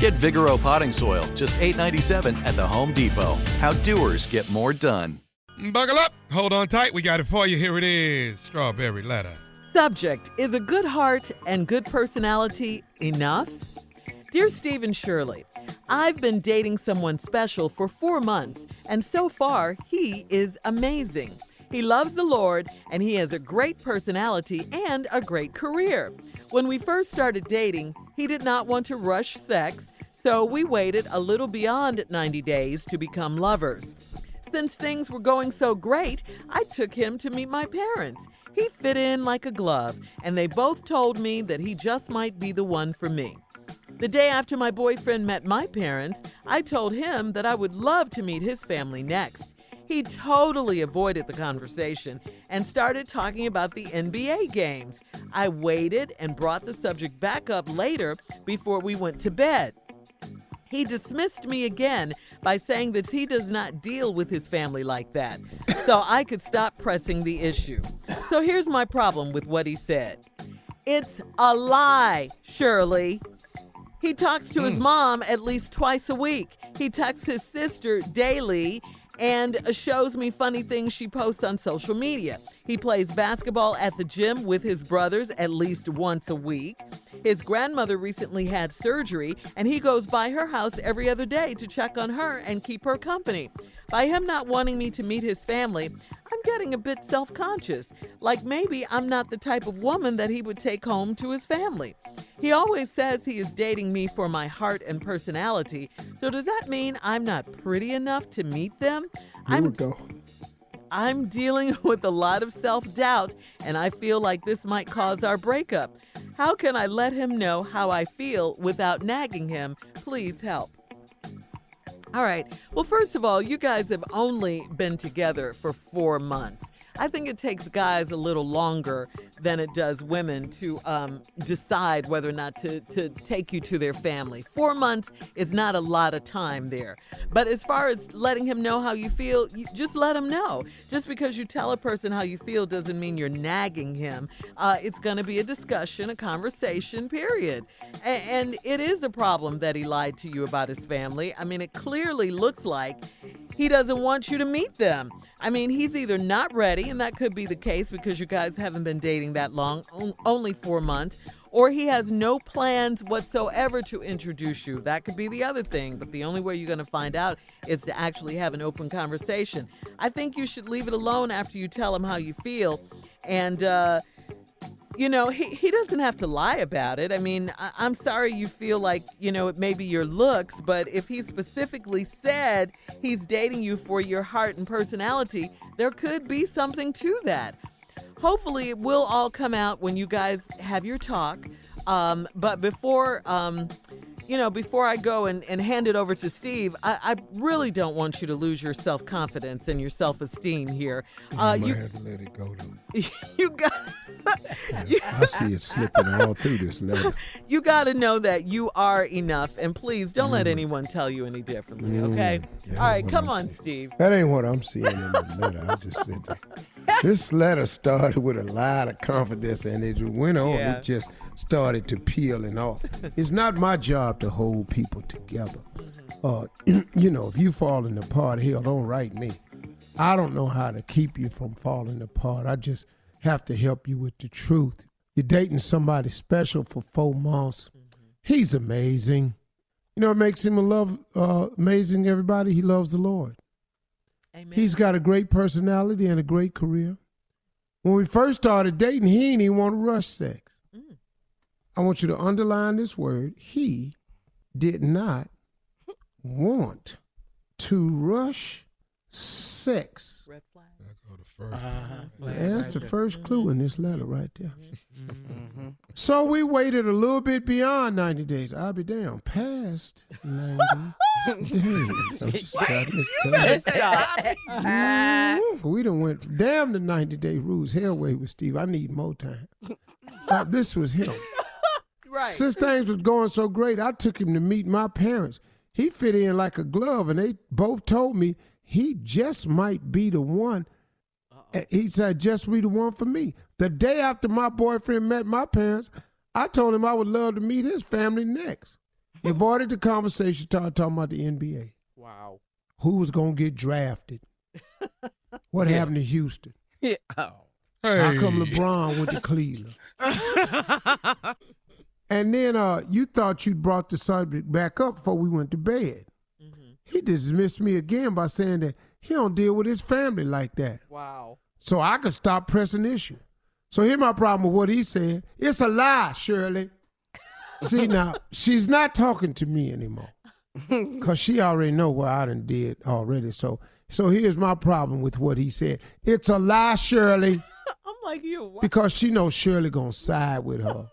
Get Vigoro potting soil, just $8.97 at the Home Depot. How doers get more done. Buckle up. Hold on tight. We got it for you. Here it is Strawberry Letter. Subject Is a good heart and good personality enough? Dear Stephen Shirley, I've been dating someone special for four months, and so far, he is amazing. He loves the Lord, and he has a great personality and a great career. When we first started dating, he did not want to rush sex, so we waited a little beyond 90 days to become lovers. Since things were going so great, I took him to meet my parents. He fit in like a glove, and they both told me that he just might be the one for me. The day after my boyfriend met my parents, I told him that I would love to meet his family next. He totally avoided the conversation and started talking about the NBA games. I waited and brought the subject back up later before we went to bed. He dismissed me again by saying that he does not deal with his family like that, so I could stop pressing the issue. So here's my problem with what he said it's a lie, Shirley. He talks to his hmm. mom at least twice a week. He texts his sister daily and shows me funny things she posts on social media. He plays basketball at the gym with his brothers at least once a week. His grandmother recently had surgery, and he goes by her house every other day to check on her and keep her company. By him not wanting me to meet his family, I'm getting a bit self conscious, like maybe I'm not the type of woman that he would take home to his family. He always says he is dating me for my heart and personality, so does that mean I'm not pretty enough to meet them? Here I'm we go. I'm dealing with a lot of self doubt, and I feel like this might cause our breakup. How can I let him know how I feel without nagging him? Please help. All right. Well, first of all, you guys have only been together for four months. I think it takes guys a little longer than it does women to um, decide whether or not to, to take you to their family. Four months is not a lot of time there. But as far as letting him know how you feel, you just let him know. Just because you tell a person how you feel doesn't mean you're nagging him. Uh, it's going to be a discussion, a conversation, period. A- and it is a problem that he lied to you about his family. I mean, it clearly looks like he doesn't want you to meet them. I mean, he's either not ready, and that could be the case because you guys haven't been dating that long, only four months, or he has no plans whatsoever to introduce you. That could be the other thing, but the only way you're going to find out is to actually have an open conversation. I think you should leave it alone after you tell him how you feel. And, uh, you know, he, he doesn't have to lie about it. I mean, I, I'm sorry you feel like, you know, it may be your looks, but if he specifically said he's dating you for your heart and personality, there could be something to that. Hopefully, it will all come out when you guys have your talk. Um, but before, um, you know, before I go and, and hand it over to Steve, I, I really don't want you to lose your self confidence and your self esteem here. Uh, you have to let it go though. you got. you- I see it slipping all through this letter. you got to know that you are enough, and please don't let anyone tell you any differently. Okay. Mm. All right, come I'm on. Steve. That ain't what I'm seeing in the letter. I just said that. This letter started with a lot of confidence and it went on. Yeah. It just started to peeling off. It's not my job to hold people together. Uh, you know, if you falling apart, hell, don't write me. I don't know how to keep you from falling apart. I just have to help you with the truth. You're dating somebody special for four months. He's amazing. You know, it makes him a love uh, amazing. Everybody, he loves the Lord. Amen. He's got a great personality and a great career. When we first started dating, he didn't even want to rush sex. I want you to underline this word. He did not want to rush sex. Red flag. That go to first. Yeah, that's the first clue in this letter right there. So we waited a little bit beyond 90 days. I'll be damn, past 90 days. I'm just trying to. We done went damn the 90 day rules. Hell way with Steve. I need more time. Uh, this was him. Right. Since things was going so great, I took him to meet my parents. He fit in like a glove, and they both told me he just might be the one. Uh, He said, just be the one for me. The day after my boyfriend met my parents, I told him I would love to meet his family next. He avoided the conversation, started talking about the NBA. Wow. Who was going to get drafted? What happened to Houston? Yeah. Oh. How come LeBron went to Cleveland? and then uh, you thought you brought the subject back up before we went to bed. He dismissed me again by saying that he don't deal with his family like that. Wow. So I could stop pressing issue. So here's my problem with what he said. It's a lie, Shirley. See now, she's not talking to me anymore. Cause she already know what I done did already. So so here's my problem with what he said. It's a lie, Shirley I'm like you. Because she knows Shirley gonna side with her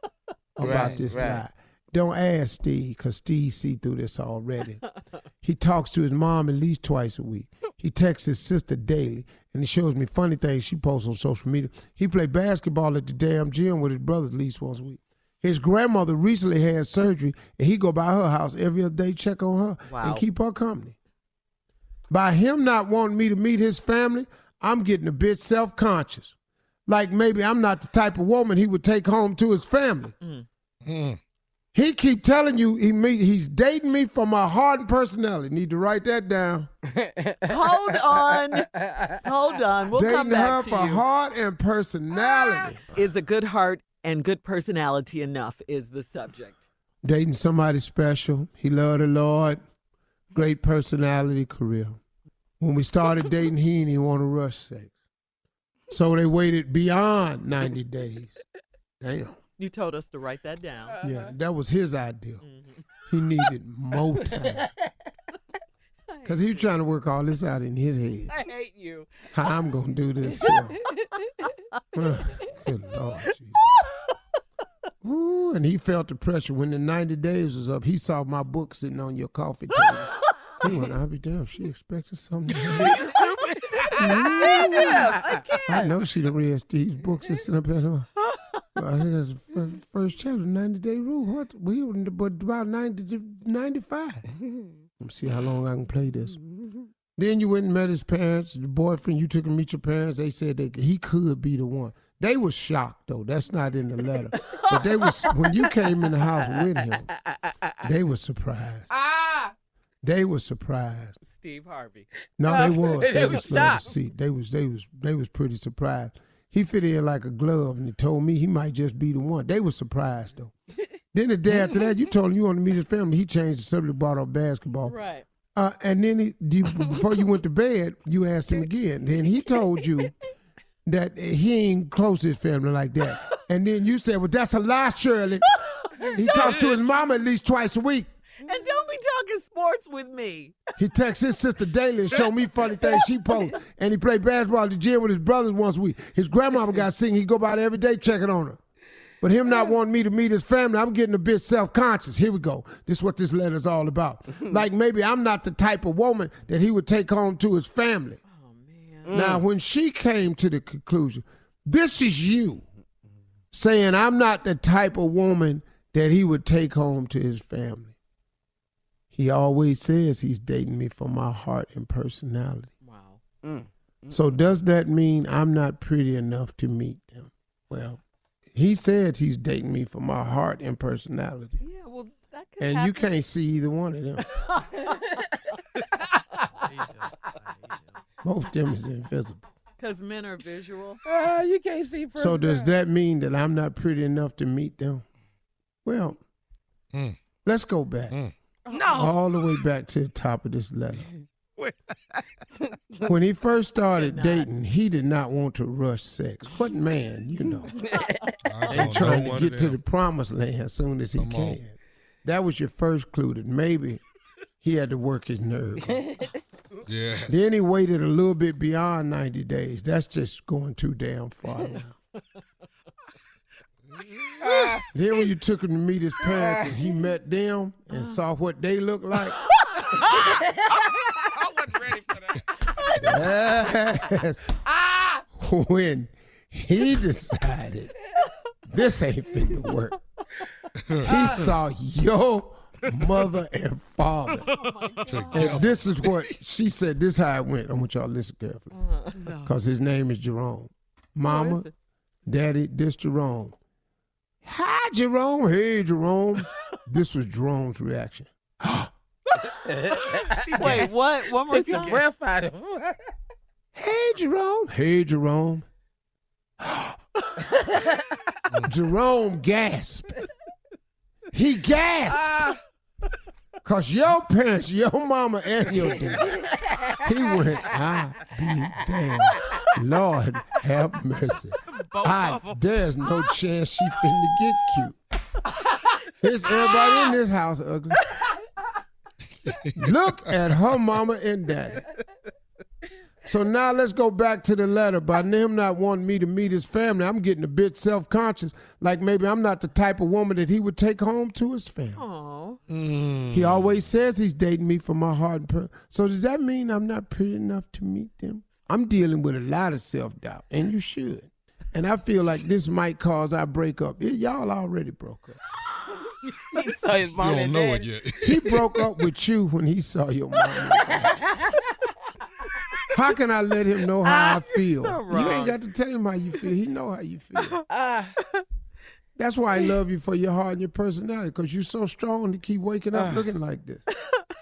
about Right, this right. lie. Don't ask Steve, cause Steve see through this already. he talks to his mom at least twice a week. He texts his sister daily, and he shows me funny things she posts on social media. He play basketball at the damn gym with his brothers at least once a week. His grandmother recently had surgery, and he go by her house every other day, check on her, Wow. and keep her company. By him not wanting me to meet his family, I'm getting a bit self conscious. Like maybe I'm not the type of woman he would take home to his family. Mm. He keep telling you he meet, he's dating me for my heart and personality. Need to write that down. Hold on. Hold on. We'll come dating her back to for you. heart and personality. Is a good heart and good personality enough? Is the subject. dating somebody special. He loved the Lord. Great personality, career. When we started dating, he didn't even want to rush sex. So they waited beyond 90 days. Damn. You told us to write that down. Uh-huh. Yeah, that was his idea. Mm-hmm. He needed more time. Because he was trying to work all this out in his head. I hate you. How I'm going to do this here. Good Lord Jesus. Ooh, and he felt the pressure when the 90 days was up. He saw my book sitting on your coffee table. he went, I'll be damned. She expected something. I know she done read Steve's books and sitting up at her. I think that's the first chapter, 90 Day Rule. What? We were in the- but about 90 95. Let me see how long I can play this. Then you went and met his parents, the boyfriend. You took him to meet your parents. They said that he could be the one. They were shocked though. That's not in the letter. But they was when you came in the house with him. They were surprised. They were surprised. Steve Harvey. No, they was. They, They was see. They was. They was. They was pretty surprised. He fit in like a glove, and he told me he might just be the one. They were surprised though. then the day after that, you told him you wanted to meet his family. He changed the subject, brought up basketball. Right. Uh, and then he, before you went to bed, you asked him again. Then he told you that he ain't close to his family like that. And then you said, "Well, that's a lie, Shirley." He talks to his mama at least twice a week. And don't be talking sports with me. He texts his sister daily and show me funny things she posts. And he played basketball at the gym with his brothers once a week. His grandmama got sick. He go by there every day checking on her. But him not wanting me to meet his family, I'm getting a bit self-conscious. Here we go. This is what this letter's all about. like maybe I'm not the type of woman that he would take home to his family. Oh man. Now, mm. when she came to the conclusion, this is you saying I'm not the type of woman that he would take home to his family. He always says he's dating me for my heart and personality. Wow. So does that mean I'm not pretty enough to meet them? Well, he says he's dating me for my heart and personality. Yeah, well, that could be. And you can't see either one of them. Both them is invisible. Because men are visual. Ah, you can't see. So does that mean that I'm not pretty enough to meet them? Well, Mm. let's go back. Mm. All the way back to the top of this letter. when he first started dating, he did not want to rush sex. What man, you know, I ain't trying to get to the promised land as soon as he Come on. can. That was your first clue that maybe he had to work his nerve. Yeah. then he waited a little bit beyond 90 days. That's just going too damn far now. Then when you took him to meet his parents and he met them and uh. saw what they look like. I wasn't ready for that. That's ah. when he decided this ain't finna work. He ah. saw your mother and father. Oh and this is what she said. This how it went. I want y'all to listen carefully. Uh. Because his name is Jerome. Mama, it? daddy, this Jerome. Hi, Jerome. Hey, Jerome. this was Jerome's reaction. Wait, what? One more Took the time. breath out of him. Hey, Jerome. Hey, Jerome. Jerome gasped. He gasped. Ah. Cause your parents, your mama and your dad, he went, I be damned. Lord have mercy. I, there's no chance she finna get cute. This everybody in this house ugly. Look at her mama and daddy. So now let's go back to the letter. By him not wanting me to meet his family, I'm getting a bit self conscious. Like maybe I'm not the type of woman that he would take home to his family. Oh, He always says he's dating me for my heart and per- So does that mean I'm not pretty enough to meet them? I'm dealing with a lot of self doubt, and you should. And I feel like this might cause our breakup. Y'all already broke up. He saw his You mom don't and know it yet. He broke up with you when he saw your mom. How can I let him know how I feel? so you ain't got to tell him how you feel. He know how you feel. Uh. That's why I love you for your heart and your personality, because you're so strong to keep waking up uh. looking like this.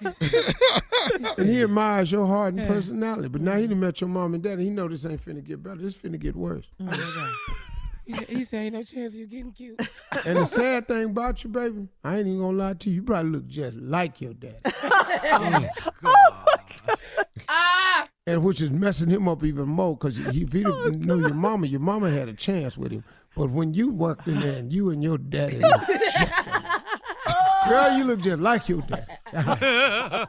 and he admires your heart and personality. But now he done met your mom and daddy. He know this ain't finna get better. This finna get worse. He, he said, ain't no chance of you getting cute. And the sad thing about you, baby, I ain't even gonna lie to you. You probably look just like your daddy. Oh and which is messing him up even more because if he didn't know your mama, your mama had a chance with him. But when you walked in there and you and your daddy, looked just alike. Girl, you look just like your dad.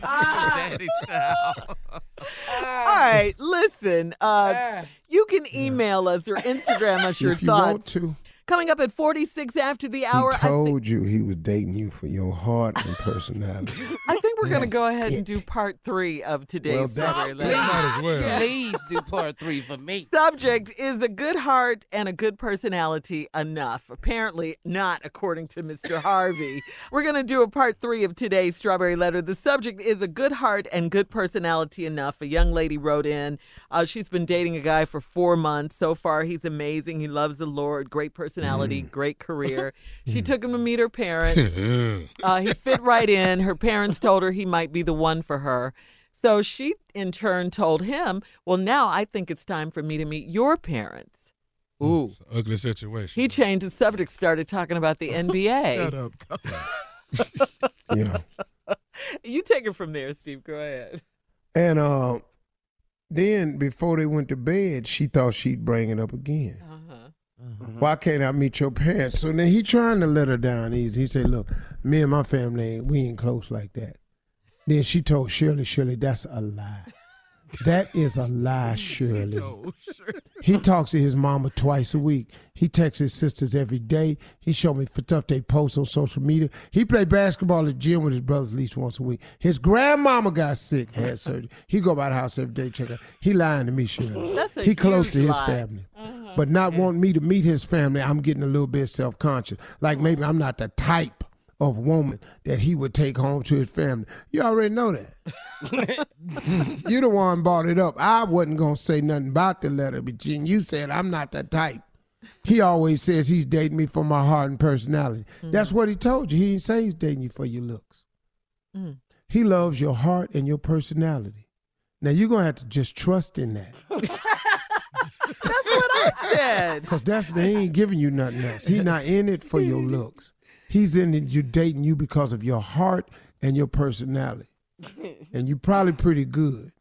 Daddy child. all right. Listen, uh, you can email us or Instagram us your if you thoughts. want to, Coming up at 46 after the hour. He told you he was dating you for your heart and personality. I think we're going to go ahead and do part three of today's Well, that's Strawberry great. Letter. As well. Please do part three for me. Subject is a good heart and a good personality enough? Apparently not, according to Mr. Harvey. We're going to do a part three of today's Strawberry Letter. The subject is a good heart and good personality enough. A young lady wrote in. Uh, she's been dating a guy for four months. So far, he's amazing. He loves the Lord, great personality, great career. She took him to meet her parents. Uh, he fit right in. Her parents told her he might be the one for her. So she, in turn, told him, Well, now I think it's time for me to meet your parents. Ooh. It's an ugly situation. He changed the subject, started talking about the NBA. Shut up. yeah. You take it from there, Steve. Go ahead. And uh, then before they went to bed, she thought she'd bring it up again. Why can't I meet your parents? So then he trying to let her down easy. He said, "Look, me and my family, we ain't close like that." Then she told Shirley, "Shirley, that's a lie. That is a lie, Shirley." He talks to his mama twice a week. He texts his sisters every day. He showed me for stuff they post on social media. He play basketball at the gym with his brothers at least once a week. His grandmama got sick, had surgery. He go by the house every day, check her. He lying to me, Shirley. That's a he close to his lie. family. Uh-huh. But not wanting me to meet his family, I'm getting a little bit self conscious. Like maybe I'm not the type of woman that he would take home to his family. You already know that. you the one brought it up. I wasn't gonna say nothing about the letter, but you said I'm not that type. He always says he's dating me for my heart and personality. That's what he told you. He didn't say he's dating you for your looks. Mm. He loves your heart and your personality. Now you're gonna have to just trust in that. That's what I said. Cause that's he ain't giving you nothing else. He's not in it for your looks. He's in it. You dating you because of your heart and your personality, and you're probably pretty good.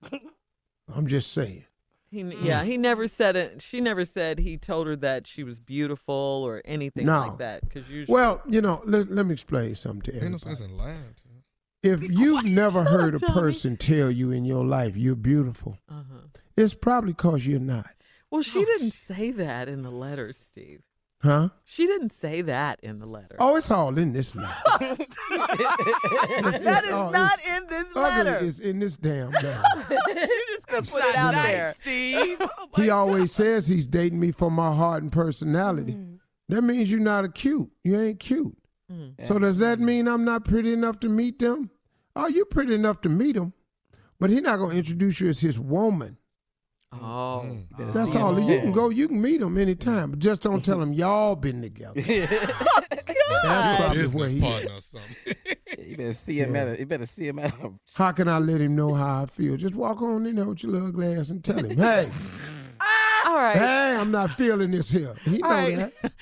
I'm just saying. He, yeah, he never said it. She never said he told her that she was beautiful or anything No. like that. Because usually, Well, you know, let, let me explain something to Ain't no everybody. sense lying. To him. If you've never heard a Tony. person tell you in your life you're beautiful, uh-huh. it's probably because you're not, well, she didn't say that in the letter, Steve. Huh? She didn't say that in the letter. Oh, it's all in this letter. It's- that it's is all- not in this ugly letter. is in this damn letter. you just gonna put it out there. Steve. Oh, he always says he's dating me for my heart and personality. Mm. That means you're not a cute. You ain't cute. Mm. So does that mean I'm not pretty enough to meet them? Oh, you're pretty enough to meet them, but he's not gonna introduce you as his woman. Oh, mm. That's all. You can go. You can meet him anytime, but just don't tell him y'all been together. Oh, That's probably where he. partner or something. You better see him at a, you better see him at a How can I let him know how I feel? Just walk on in there with your little glass and tell him, "Hey, all right, hey, I'm not feeling this here." He know all right, that.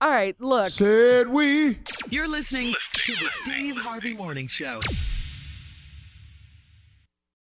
all right. Look, Said we. You're listening to the Steve Harvey Morning Show.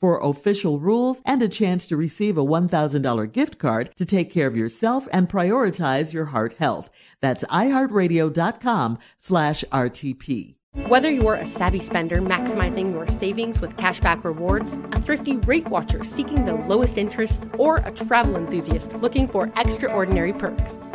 for official rules and a chance to receive a $1,000 gift card to take care of yourself and prioritize your heart health. That's iHeartRadio.com slash RTP. Whether you're a savvy spender maximizing your savings with cashback rewards, a thrifty rate watcher seeking the lowest interest, or a travel enthusiast looking for extraordinary perks,